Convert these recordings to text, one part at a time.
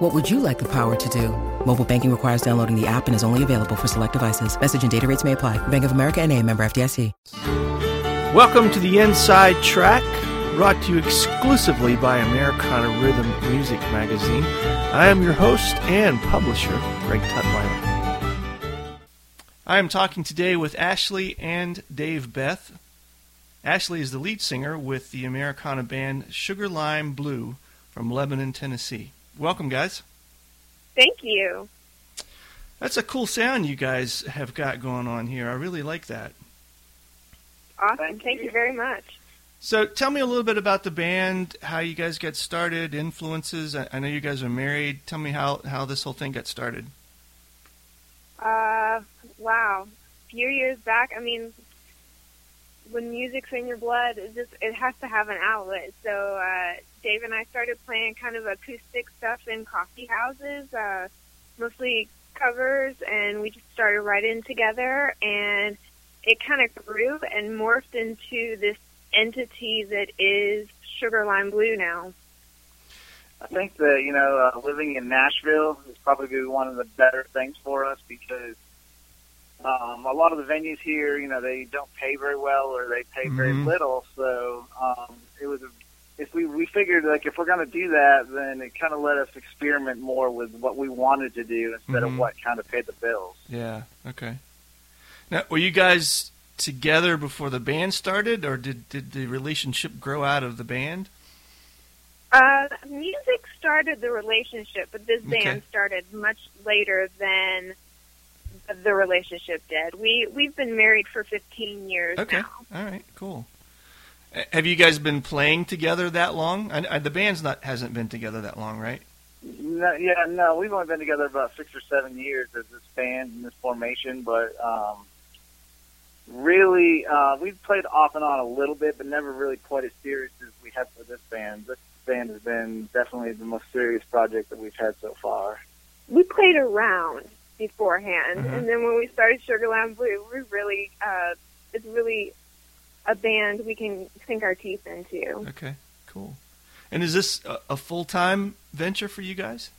What would you like the power to do? Mobile banking requires downloading the app and is only available for select devices. Message and data rates may apply. Bank of America and a member FDIC. Welcome to the Inside Track, brought to you exclusively by Americana Rhythm Music Magazine. I am your host and publisher, Greg Tutwiler. I am talking today with Ashley and Dave Beth. Ashley is the lead singer with the Americana band Sugar Lime Blue from Lebanon, Tennessee. Welcome, guys. Thank you. That's a cool sound you guys have got going on here. I really like that. Awesome. Thank, you. very much. So, tell me a little bit about the band, how you guys got started, influences. I, know you guys are married. Tell me how, how this whole thing got started. Uh, wow. A few years back, I mean, when music's in your blood, it just it has to have an outlet. So uh, Dave and I started playing kind of acoustic stuff in coffee houses, uh, mostly covers, and we just started writing together, and it kind of grew and morphed into this entity that is Sugar Lime Blue now. I think that you know, uh, living in Nashville is probably one of the better things for us because um, a lot of the venues here, you know, they don't pay very well or they pay mm-hmm. very little. So um, it was a, if we we figured like if we're going to do that, then it kind of let us experiment more with what we wanted to do instead mm-hmm. of what kind of paid the bills. Yeah. Okay. Now, were you guys together before the band started, or did did the relationship grow out of the band? Uh, music started the relationship, but this okay. band started much later than the relationship did. We we've been married for 15 years okay. now. All right, cool. Have you guys been playing together that long? I, I, the band's not hasn't been together that long, right? No, yeah, no, we've only been together about six or seven years as this band and this formation, but um, really, uh, we've played off and on a little bit, but never really quite as serious as we have for this band. This band has been definitely the most serious project that we've had so far. We played around beforehand. Mm-hmm. And then when we started Sugar Lime Blue, we really uh, it's really a band we can sink our teeth into. Okay, cool. And is this a, a full time venture for you guys?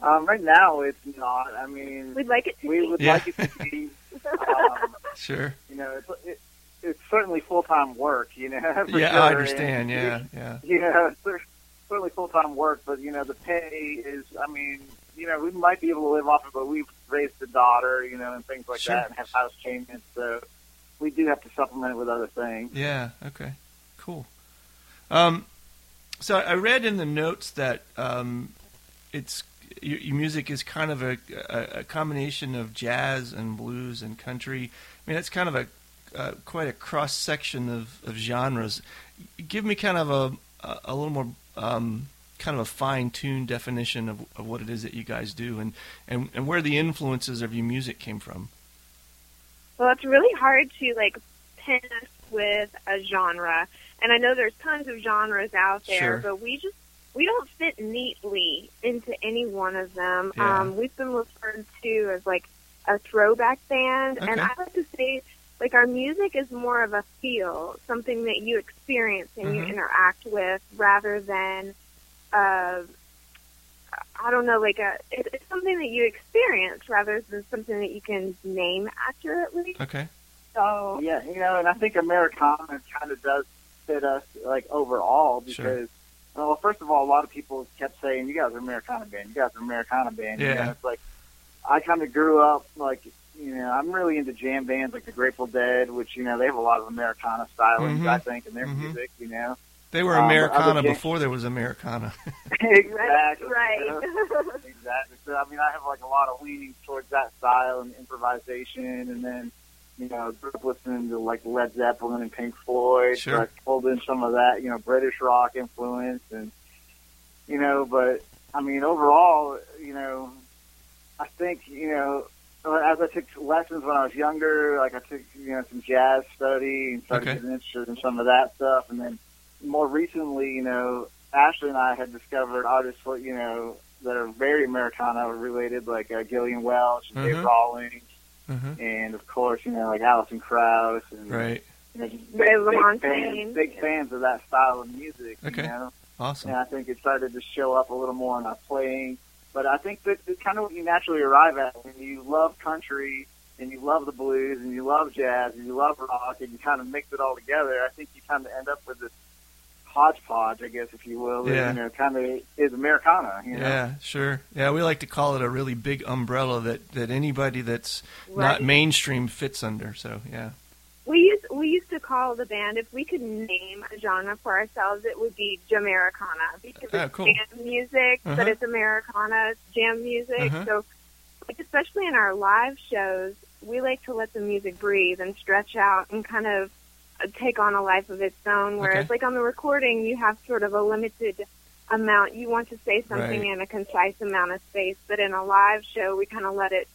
Um, right now, it's not. I mean, we'd like it to we be. would yeah. like it to be. Um, sure. You know, it's it, it's certainly full time work. You know. yeah, sure. I understand. And, yeah, yeah. Yeah, it's certainly full time work, but you know, the pay is. I mean, you know, we might be able to live off it, but we've raised a daughter, you know, and things like sure. that, and have house payments. So we do have to supplement it with other things. Yeah. Okay. Cool. Um, so I read in the notes that um, it's your, your, music is kind of a, a, a, combination of jazz and blues and country. I mean, it's kind of a uh, quite a cross section of, of genres. Give me kind of a a, a little more um, kind of a fine tuned definition of, of what it is that you guys do and, and, and where the influences of your music came from. Well, it's really hard to like pin us with a genre. And I know there's tons of genres out there, sure. but we just we don't fit neatly into any one of them. Yeah. Um, we've been referred to as like a throwback band, okay. and I like to say like our music is more of a feel, something that you experience and mm-hmm. you interact with, rather than uh, I don't know, like a it, it's something that you experience rather than something that you can name accurately. Okay. So yeah, you know, and I think Americana kind of does fit us like overall because. Sure. Well, first of all, a lot of people kept saying, "You guys are Americana band. You guys are Americana band." Yeah. You know, it's like I kind of grew up like you know I'm really into jam bands like the Grateful Dead, which you know they have a lot of Americana stylings mm-hmm. I think in their mm-hmm. music. You know, they were um, Americana before there was Americana. exactly. Right. exactly. So I mean, I have like a lot of leanings towards that style and improvisation, and then you know, grew up listening to like Led Zeppelin and Pink Floyd. Sure. So I pulled in some of that, you know, British rock influence, and you know, but I mean, overall, you know, I think you know uh, as I took lessons when I was younger, like I took you know some jazz study and started Okay. getting interested in some of that stuff, and then more recently, you know, Ashley and I had discovered artists, you know, that are very Americana related, like uh, Gillian Welch and Mhm. Dave Rawlings, Mhm. and of course, you know, like Alison Krauss and Right. you know, big, big fans, big fans of that style of music. Okay. You know? Awesome. and I think it started to show up a little more in our playing. But I think that it's kind of what you naturally arrive at when you love country and you love the blues and you love jazz and you love rock and you kind of mix it all together. I think you kind of end up with this hodgepodge, I guess, if you will. Yeah. you know, kind of is Americana. You know? Yeah, sure. Yeah, we like to call it a really big umbrella that, that anybody that's not mainstream fits under. So yeah. We used we used to call the band if we could name a genre for ourselves, it would be Jamericana because Oh, it's cool. jam music, Uh-huh. but it's Americana it's jam music. Uh-huh. So, like especially in our live shows, we like to let the music breathe and stretch out and kind of take on a life of its own. Whereas, Okay. like on the recording, you have sort of a limited amount. You want to say something Right. in a concise amount of space, but in a live show, we kind of let it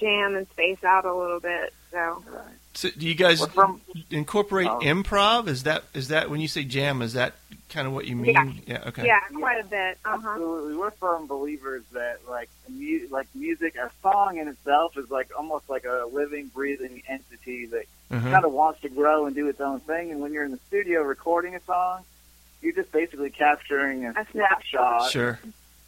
jam and space out a little bit. So. Right. So do you guys from- incorporate Oh. improv? Is that is that when you say jam? Is that kind of what you mean? Yeah. okay. Yeah, quite a bit. Uh huh. Absolutely, we're firm believers that like mu- like music, a song in itself is like almost like a living, breathing entity that Uh-huh. kind of wants to grow and do its own thing. And when you're in the studio recording a song, you're just basically capturing a, A snapshot. snapshot Sure.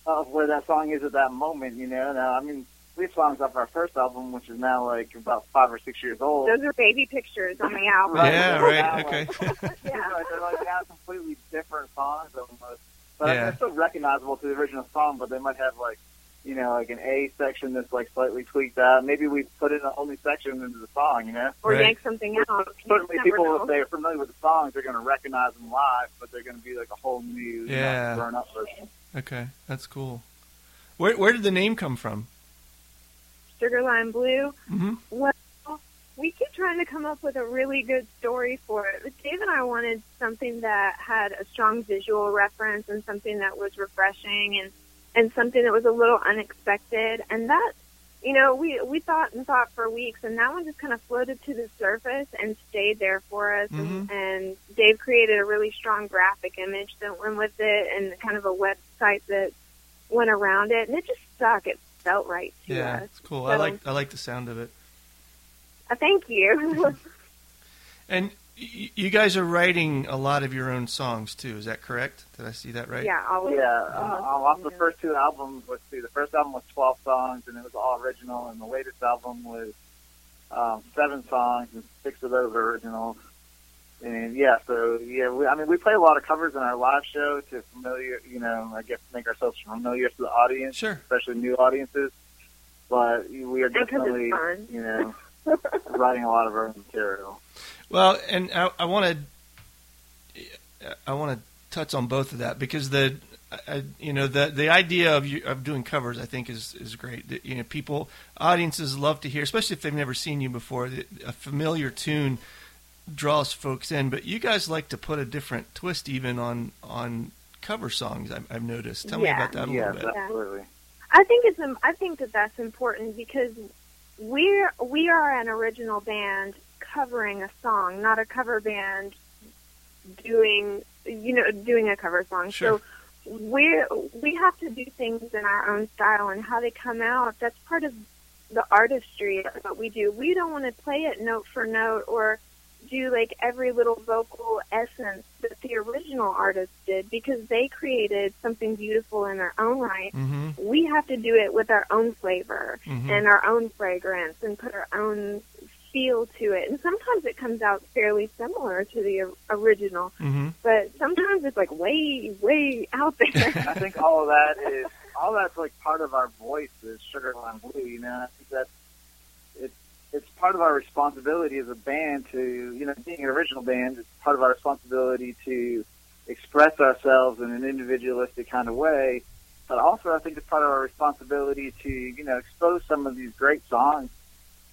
of where that song is at that moment. You know, now I mean, we have songs off our first album, which is now like about five or six years old. Those are baby pictures on the album. Right. Yeah. Right. Okay. Yeah. Right, they're like now completely different songs almost. But Yeah. they're still recognizable to the original song, but they might have like, you know, like an A section that's like slightly tweaked out. Maybe we put in a whole new section into the song, you know? Or Right. yank something out. You Certainly people, know. if they're familiar with the songs, they're going to recognize them live, but they're going to be like a whole new, Yeah. you know, grown up version. okay. That's cool. Where where did the name come from? Sugar Lime Blue. Mm-hmm. Well, we keep trying to come up with a really good story for it. But Dave and I wanted something that had a strong visual reference and something that was refreshing and and something that was a little unexpected. And that, you know, we we thought and thought for weeks, and that one just kind of floated to the surface and stayed there for us. And, and Dave created a really strong graphic image that went with it, and kind of a website that went around it, and it just stuck. It felt right to Yeah. us. It's cool. I like I like the sound of it. Uh, thank you. And you guys are writing a lot of your own songs too. Is that correct? Did I see that right? Yeah, all of Yeah, it. uh, off the Yeah. first two albums, let's see, the first album was 12 songs, and it was all original, and the latest album was um, seven songs, and six of those are originals. And yeah, so yeah, we, I mean, we play a lot of covers in our live show to familiar, you know, I guess make ourselves familiar to the audience, Sure. especially new audiences. But we are And 'cause it's definitely, you know, writing a lot of our own material. Well, and I, I want to I want to touch on both of that because the I, you know the the idea of you, of doing covers I think is is great. That, you know, people audiences love to hear, especially if they've never seen you before. that A familiar tune draws folks in, but you guys like to put a different twist even on on cover songs. I've, I've noticed. Tell me about that a yes, little bit. absolutely. I think it's I think that that's important because we're we are an original band covering a song, not a cover band doing you know doing a cover song. Sure. So we we have to do things in our own style and how they come out. That's part of the artistry of what we do. We don't want to play it note for note or do like every little vocal essence that the original artist did because they created something beautiful in their own right Mm-hmm. we have to do it with our own flavor Mhm. and our own fragrance and put our own feel to it. And sometimes it comes out fairly similar to the original, Mm-hmm. but sometimes it's like way, way out there. I think all of that is all that's like part of our voice is Sugar Lime Blue. You know, I think that's it's it's part of our responsibility as a band to you know being an original band. It's part of our responsibility to express ourselves in an individualistic kind of way. But also, I think it's part of our responsibility to you know expose some of these great songs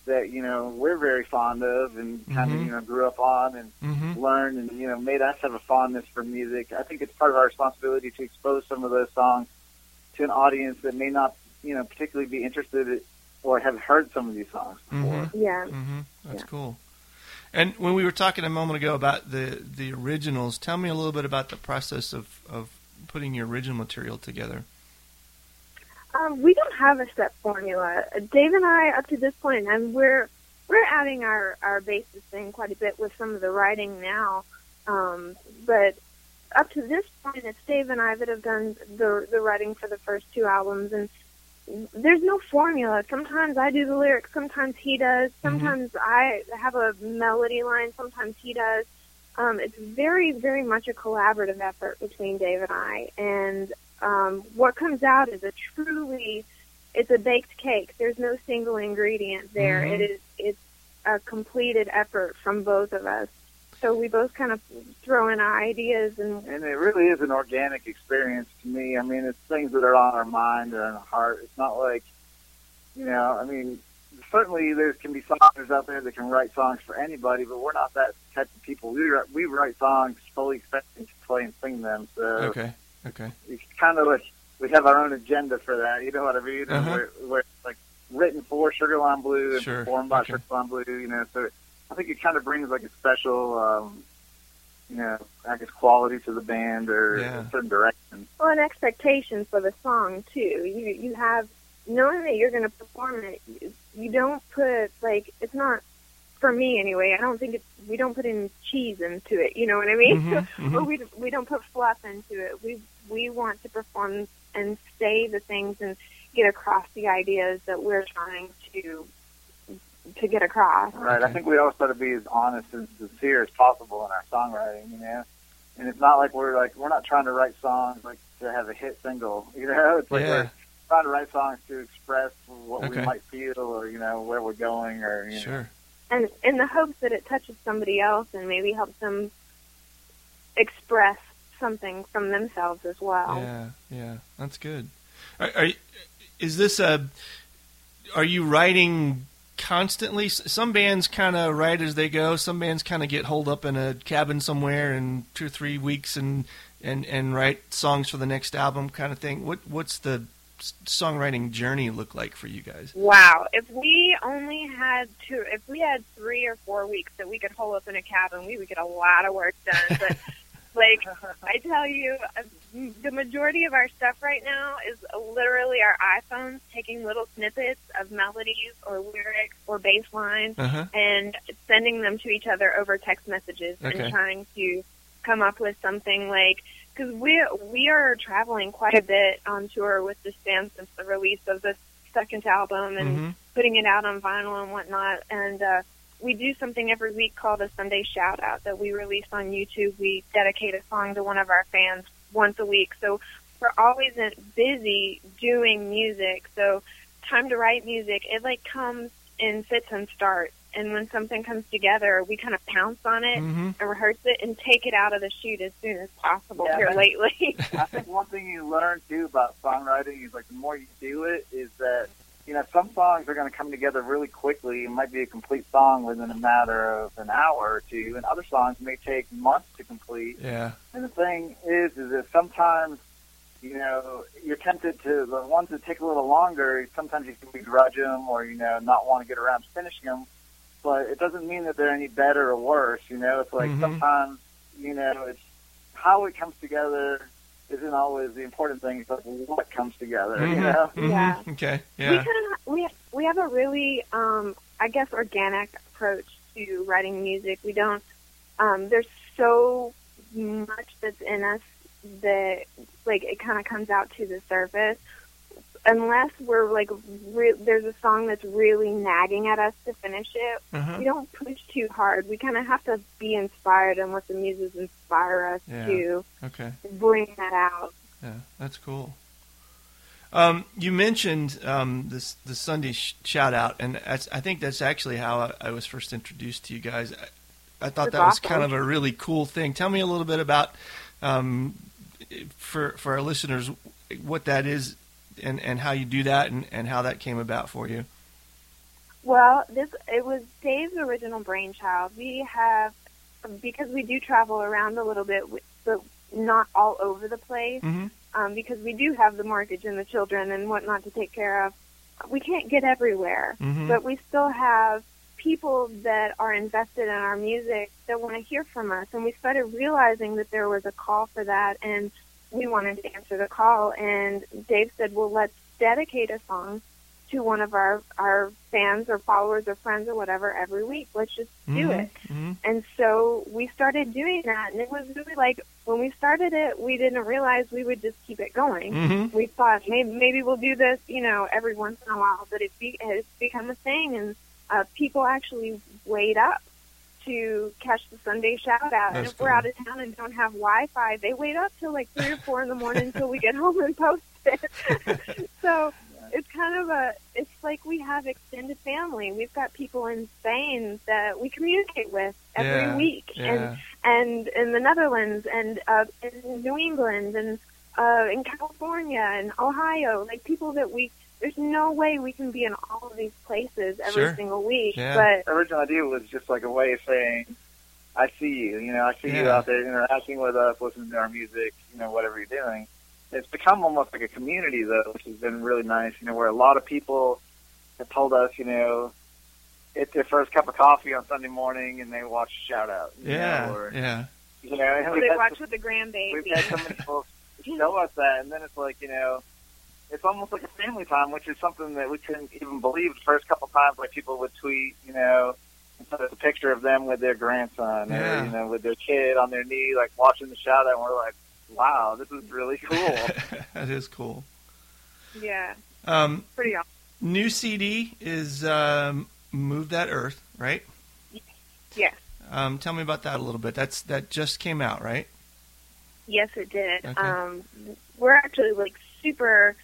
that you know we're very fond of and kind Mhm. of you know grew up on and Mm-hmm. learned and you know made us have a fondness for music. I think it's part of our responsibility to expose some of those songs to an audience that may not you know particularly be interested or have heard some of these songs before. Mhm. Yeah. Mm-hmm. That's Yeah. cool. And when we were talking a moment ago about the the originals, tell me a little bit about the process of of putting your original material together. Um, we don't have a set formula. Dave and I, up to this point, and we're we're adding our our basis thing quite a bit with some of the writing now. Um, but up to this point, it's Dave and I that have done the the writing for the first two albums, and there's no formula. Sometimes I do the lyrics, sometimes he does. Sometimes I have a melody line, sometimes he does. Um, it's very, very much a collaborative effort between Dave and I, and um, what comes out is a truly it's a baked cake. There's no single ingredient there. Mhm. It is it's a completed effort from both of us. So we both kind of throw in our ideas and And it really is an organic experience to me. I mean, it's things that are on our mind or on our heart. It's not like, you know, I mean, certainly there can be songwriters out there that can write songs for anybody, but we're not that type of people. We write, we write songs fully expecting to play and sing them. So Okay. Okay. it's kind of like we have our own agenda for that. You know what I mean? Uh-huh. We're, we're like written for Sugar Lime Blue and Sure. performed by Okay. Sugar Lime Blue. You know, so I think it kind of brings like a special, um, you know, I guess quality to the band or Yeah. a certain direction. well, an expectation for the song too. You you have knowing that you're going to perform it. You, you don't put like it's not for me anyway. I don't think it's we don't put any cheese into it. You know what I mean? Mhm, mhm. or we we don't put fluff into it. We we want to perform and say the things and get across the ideas that we're trying to to get across. Right. I think we always try to be as honest and sincere as possible in our songwriting, you know. And it's not like we're like we're not trying to write songs like to have a hit single, you know. It's like Yeah. we're trying to write songs to express what Okay. we might feel or you know where we're going or you know. Sure. and in the hopes that it touches somebody else and maybe helps them express something from themselves as well. Yeah. Yeah. That's good. Are, are is this a? Are you writing constantly? Some bands kind of write as they go. Some bands kind of get holed up in a cabin somewhere in two or three weeks and and and write songs for the next album, kind of thing. What what's the songwriting journey look like for you guys? Wow! If we only had two, if we had three or four weeks that we could hole up in a cabin, we would get a lot of work done. But like I tell you, the majority of our stuff right now is literally our iPhones taking little snippets of melodies or lyrics or bass lines Uh huh. and sending them to each other over text messages Okay. and trying to come up with something like because we we are traveling quite a bit on tour with this band since the release of the second album and hmm putting it out on vinyl and whatnot and uh we do something every week called a Sunday shout out that we release on YouTube. We dedicate a song to one of our fans once a week. So we're always busy doing music. So time to write music, it like comes in fits and starts. And when something comes together, we kind of pounce on it hmm and rehearse it and take it out of the chute as soon as possible Yeah. here lately. I think one thing you learn too about songwriting is like the more you do it is that you know some songs are going to come together really quickly. It might be a complete song within a matter of an hour or two, and other songs may take months to complete. Yeah. And the thing is, is that sometimes you know you're tempted to the ones that take a little longer. Sometimes you can begrudge them or you know not want to get around to finishing them. But it doesn't mean that they're any better or worse. You know, it's like Mhm. sometimes you know it's how it comes together isn't always the important thing. It's like what comes together. You Mhm. know. Mhm. Yeah. Okay. Yeah. We kind of we we have a really um I guess organic approach to writing music. We don't um there's so much that's in us that like it kind of comes out to the surface unless we're like re- there's a song that's really nagging at us to finish it. Uh-huh. We don't push too hard. We kind of have to be inspired and let the muses inspire us Yeah. to Okay. bring that out. Yeah, that's cool. Um, you mentioned um, this the Sunday sh- shout out, and I think that's actually how I, I was first introduced to you guys. I, I thought That's that was awesome. kind of a really cool thing. Tell me a little bit about um, for for our listeners what that is and, and how you do that and, and how that came about for you. Well, this it was Dave's original brainchild. We have because we do travel around a little bit, but not all over the place. Mm-hmm. Um, because we do have the mortgage and the children and whatnot to take care of. we can't get everywhere, Mhm. but we still have people that are invested in our music that want to hear from us. And we started realizing that there was a call for that, and we wanted to answer the call. And Dave said, "Well, let's dedicate a song to one of our our fans or followers or friends or whatever every week. Let's just do Mhm. it." Mhm. And so we started doing that, and it was really like when we started it, we didn't realize we would just keep it going. Mhm. We thought maybe maybe we'll do this, you know, every once in a while, but it be, it's become a thing, and uh, people actually wait up to catch the Sunday shout out. and if we're out of town and don't have Wi-Fi, they wait up till like three or four in the morning until we get home and post it. so it's kind of a it's like we have extended family. We've got people in Spain that we communicate with every Yeah, week, yeah. and and in the Netherlands, and uh, in New England, and uh, in California, and Ohio. Like people that we there's no way we can be in all of these places every Sure. single week. Yeah. But the original idea was just like a way of saying, I see you. You know, I see you out there interacting with us, listening to our music. You know, whatever you're doing. It's become almost like a community, though, which has been really nice. You know, where a lot of people have told us, you know, it's their first cup of coffee on Sunday morning, and they watch Shout Out. You Yeah. know, or, Yeah. You know, and or we've they watch some- with the grandbaby. we've had so many people show us that, and then it's like you know, it's almost like a family time, which is something that we couldn't even believe the first couple times. Like people would tweet, you know, and put a picture of them with their grandson, Yeah. or you know, with their kid on their knee, like watching the shout out, and we're like, wow, this is really cool. that is cool. yeah, Um, pretty awesome. new CD is um, "Move That Earth," right? Yes. Um, tell me about that a little bit. That's that just came out, right? Yes, it did. Okay. Um, we're actually like super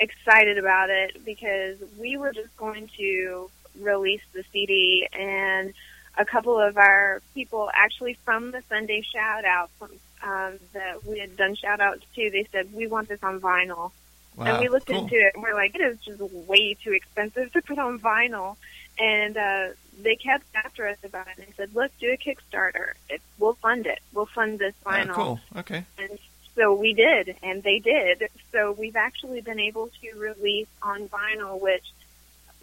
excited about it because we were just going to release the CD, and a couple of our people, actually from the Sunday shout out from, um, that we had done shout outs to, they said we want this on vinyl. Wow. and we looked cool. into it and we're like, it is just way too expensive to put on vinyl. And uh, they kept after us about it and they said, look, do a Kickstarter. It, we'll fund it. We'll fund this Ah, vinyl. cool. Okay. And so we did, and they did. So we've actually been able to release on vinyl, which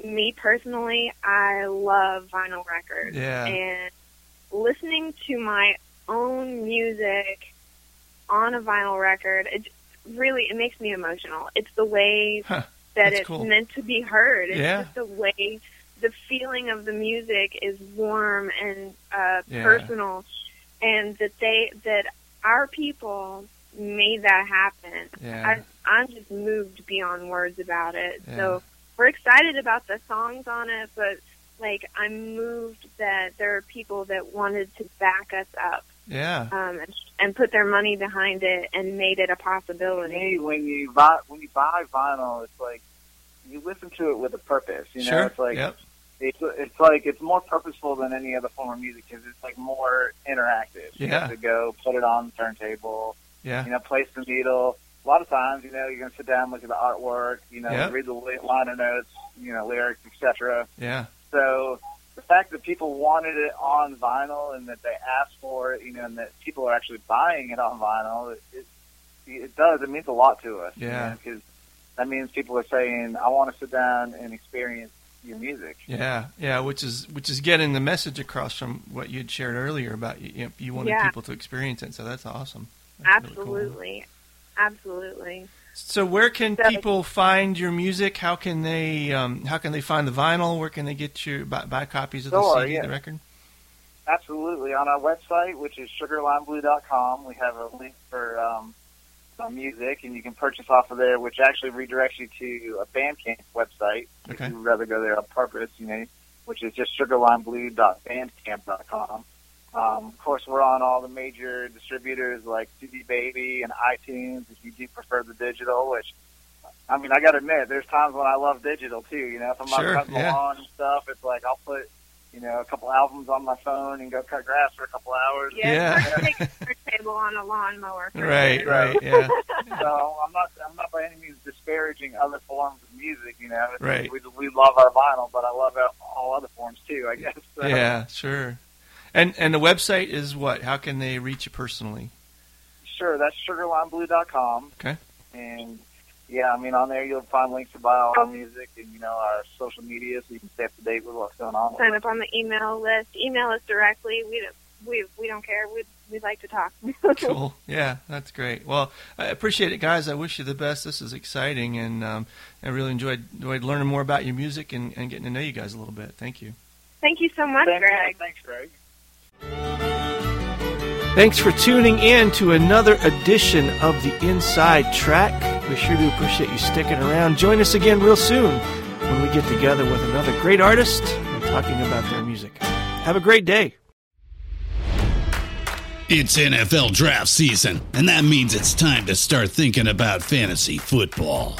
me personally, I love vinyl records. Yeah. And listening to my own music on a vinyl record, it really it makes me emotional. It's the way Huh. that it's cool. meant to be heard. It's Yeah. just the way the feeling of the music is warm and uh, Yeah. personal, and that they that our people made that happen. Yeah. I, I'm just moved beyond words about it. Yeah. So we're excited about the songs on it, but like I'm moved that there are people that wanted to back us up Yeah. um, and, and put their money behind it and made it a possibility. me, when you buy when you buy vinyl, it's like you listen to it with a purpose. You know, sure. it's like yep. it's it's like it's more purposeful than any other form of music because it's like more interactive. You Yeah. have to go put it on the turntable, Yeah. you know, place the needle. A lot of times, you know, you're gonna sit down, look at the artwork, you know, Yep. read the li- liner notes, you know, lyrics, etc. Yeah. So the fact that people wanted it on vinyl and that they asked for it, you know, and that people are actually buying it on vinyl, it it, it does. It means a lot to us. Yeah. Because that means people are saying, "I want to sit down and experience your music." Yeah, yeah, which is which is getting the message across from what you'd shared earlier about you. You, know, you wanted Yeah. people to experience it, so that's awesome. That's really cool. Absolutely. Absolutely. So, where can So- people find your music? How can they um, how can they find the vinyl? Where can they get your buy, buy copies of the Sure, CD, yeah. the record? Absolutely. On our website, which is sugarlimeblue.com, we have a link for um, some music, and you can purchase off of there, which actually redirects you to a Bandcamp website Okay. if you'd rather go there on purpose, you know, which is just sugarlimeblue.bandcamp.com. Um, of course, we're on all the major distributors like CD Baby and iTunes if you do prefer the digital, which, I mean, I got to admit, there's times when I love digital too. You know, if I'm Sure, out cutting yeah. the lawn and stuff, it's like I'll put, you know, a couple albums on my phone and go cut grass for a couple hours. Yeah. Yeah. it's hard to take a turntable on a lawnmower. Right, sure. right, yeah, So I'm not, I'm not by any means disparaging other forms of music. You know, It's- Right. We, we love our vinyl, but I love all other forms too. I guess. So, yeah, sure. And and the website is what? How can they reach you personally? Sure, that's sugarlimeblue.com. Okay. And yeah, I mean, on there you'll find links to buy all our music and you know our social media, so you can stay up to date with what's going on. Sign up on the email list. Email us directly. We don't, we we don't care. We we like to talk. cool. Yeah, that's great. Well, I appreciate it, guys. I wish you the best. This is exciting, and um, I really enjoyed enjoyed learning more about your music and, and getting to know you guys a little bit. Thank you. Thank you so much, Thanks, Greg. Thanks, Greg. Thanks for tuning in to another edition of the Inside Track. We sure do appreciate you sticking around. Join us again real soon when we get together with another great artist and talking about their music. Have a great day. It's NFL draft season, and that means it's time to start thinking about fantasy football.